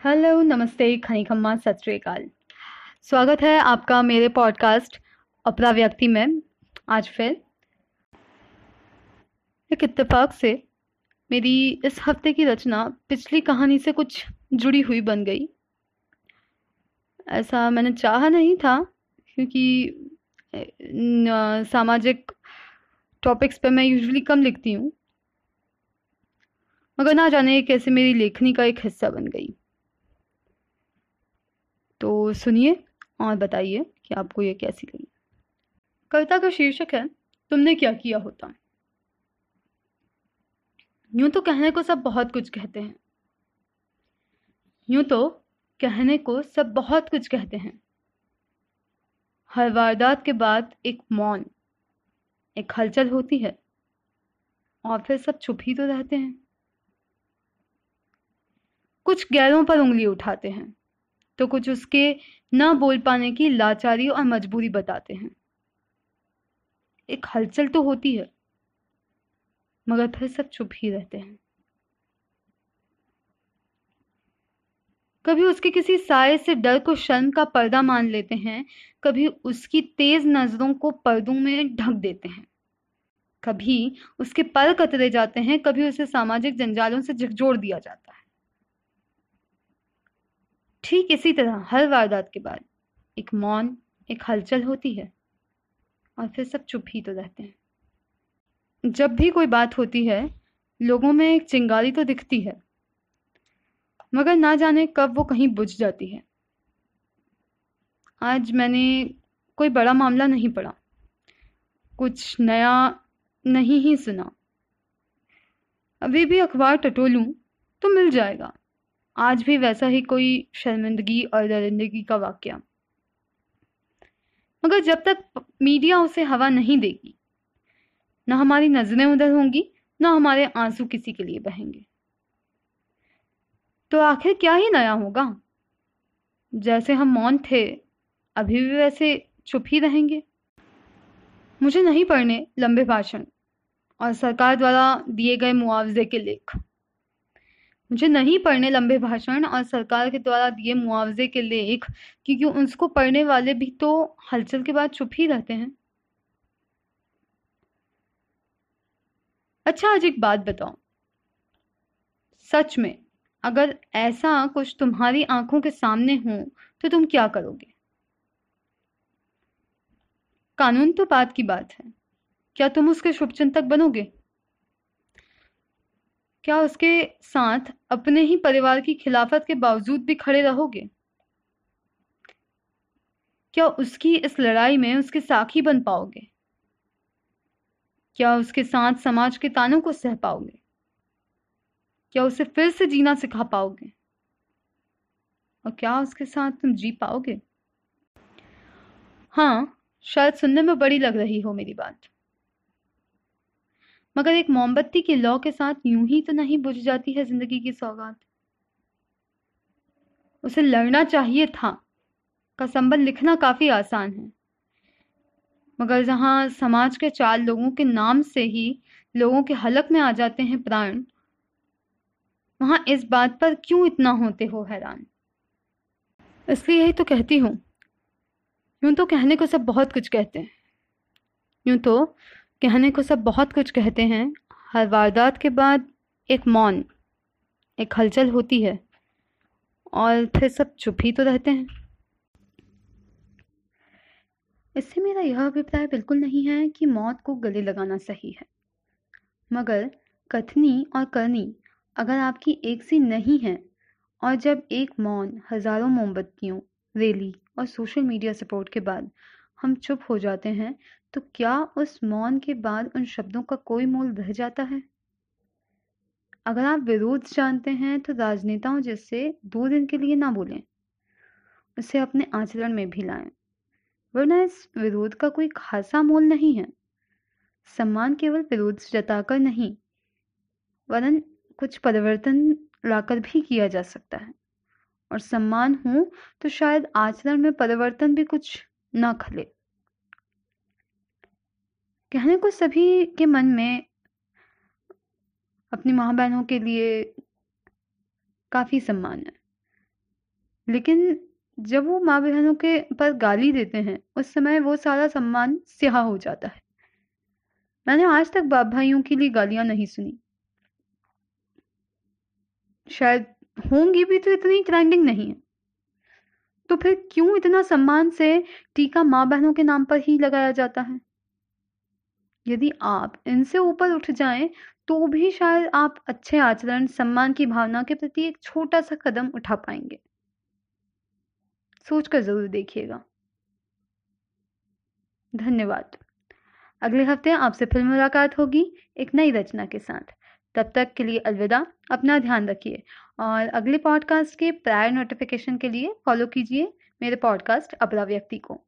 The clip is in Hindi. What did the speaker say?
हेलो नमस्ते खनी खम्मा सत स्वागत है आपका मेरे पॉडकास्ट अपरा व्यक्ति में, आज फिर। एक इत्तेफाक से मेरी इस हफ़्ते की रचना पिछली कहानी से कुछ जुड़ी हुई बन गई। ऐसा मैंने चाहा नहीं था, क्योंकि सामाजिक टॉपिक्स पे मैं यूजुअली कम लिखती हूँ। मगर ना जाने कैसे मेरी लेखनी का एक हिस्सा बन गई। तो सुनिए और बताइए कि आपको ये कैसी लगी। कविता का शीर्षक है, तुमने क्या किया होता? यूँ तो कहने को सब बहुत कुछ कहते हैं। यूँ तो कहने को सब बहुत कुछ कहते हैं। हर वारदात के बाद एक मौन, एक हलचल होती है और फिर सब छुप ही तो रहते हैं। कुछ गैरों पर उंगली उठाते हैं तो कुछ उसके न बोल पाने की लाचारी और मजबूरी बताते हैं। एक हलचल तो होती है, मगर फिर सब चुप ही रहते हैं। कभी उसके किसी साय से डर को शर्म का पर्दा मान लेते हैं, कभी उसकी तेज नज़रों को पर्दों में ढक देते हैं। कभी उसके पर कतरे जाते हैं, कभी उसे सामाजिक जंजालों से झकझोर दिया जाता है। ठीक इसी तरह, हर वारदात के बाद, एक मौन, एक हलचल होती है, और फिर सब चुप ही तो रहते हैं। जब भी कोई बात होती है, लोगों में एक चिंगारी तो दिखती है, मगर ना जाने कब वो कहीं बुझ जाती है। आज मैंने कोई बड़ा मामला नहीं पढ़ा, कुछ नया नहीं ही सुना। अभी भी अखबार टटोलूं तो मिल जाएगा। आज भी वैसा ही कोई शर्मिंदगी और दरिंदगी का वाक्य। मगर जब तक मीडिया उसे हवा नहीं देगी, ना हमारी नज़रें उधर होंगी, ना हमारे आँसू किसी के लिए बहेंगे। तो आखिर क्या ही नया होगा? जैसे हम मौन थे, अभी भी वैसे चुप ही रहेंगे। मुझे नहीं पढ़ने लंबे भाषण और सरकार द्वारा दिए गए मुआवजे के लेख। मुझे नहीं पढ़ने लंबे भाषण और सरकार के द्वारा दिए मुआवजे के लेख, क्योंकि उसको पढ़ने वाले भी तो हलचल के बाद चुप ही रहते हैं। अच्छा आज एक बात बताओ सच में, अगर ऐसा कुछ तुम्हारी आँखों के सामने हो तो तुम क्या करोगे? कानून तो बात की बात है। क्या तुम उसके शुभचिंतक बनोगे? क्या उसके साथ अपने ही परिवार की खिलाफत के बावजूद भी खड़े रहोगे? क्या उसकी इस लड़ाई में उसके साखी बन पाओगे? क्या उसके साथ समाज के तानों को सह पाओगे? क्या उसे फिर से जीना सिखा पाओगे? और क्या उसके साथ तुम जी पाओगे? हाँ शायद सुनने में बड़ी लग रही हो मेरी बात। मगर एक मोमबत्ती की लौ के साथ यूँ ही तो नहीं बुझ जाती है ज़िंदगी की सौगात। उसे लड़ना चाहिए था। का संबंध लिखना काफ़ी आसान है। मगर जहाँ समाज के चार लोगों के नाम से ही लोगों के हलक में आ जाते हैं प्राण, वहाँ इस बात पर क्यों इतना होते हो हैरान? इसलिए यही तो कहती हूँ। यूँ तो कहने को सब बहुत कुछ कहते हैं। यूँ तो कहने को सब बहुत कुछ कहते हैं। हर वारदात के बाद एक मौन, एक हलचल होती है और फिर सब चुप ही तो रहते हैं। इससे मेरा यह अभिप्राय बिल्कुल नहीं है कि मौत को गले लगाना सही है। मगर कथनी और करनी अगर आपकी एक सी नहीं है और जब एक मौन हज़ारों मोमबत्तियों, रैली और सोशल मीडिया सपोर्ट के बाद हम चुप हो जाते हैं तो क्या उस मौन के बाद उन शब्दों का कोई मोल रह जाता है? अगर आप विरोध जानते हैं तो राजनेताओं जैसे दो दिन के लिए ना बोलें। उसे अपने आचरण में भी लाएँ। वरना इस विरोध का कोई खासा मोल नहीं है। सम्मान केवल विरोध जताकर नहीं, वरन कुछ परिवर्तन लाकर भी किया जा सकता है। और सम्मान हो तो शायद आचरण में परिवर्तन भी कुछ ना खले। कहने को सभी के मन में अपनी माँ बहनों के लिए काफ़ी सम्मान है। लेकिन जब वो माँ बहनों के पर गाली देते हैं, उस समय वो सारा सम्मान स्याह हो जाता है। मैंने आज तक बाप भाइयों के लिए गालियाँ नहीं सुनी। शायद होंगी भी तो इतनी ट्रेंडिंग नहीं है। तो फिर क्यों इतना सम्मान से टीका माँ बहनों के नाम पर ही लगाया जाता है? यदि आप इनसे ऊपर उठ जाएँ तो भी शायद आप अच्छे आचरण, सम्मान की भावना के प्रति एक छोटा सा कदम उठा पाएँगे। सोचकर ज़रूर देखिएगा। धन्यवाद। अगले हफ़्ते आपसे फिर मुलाकात होगी एक नई रचना के साथ। तब तक के लिए अलविदा, अपना ध्यान रखिए और अगले पॉडकास्ट के प्रायर नोटिफिकेशन के लिए फॉलो कीजिए मेरे पॉडकास्ट अपरा व्यक्ति को।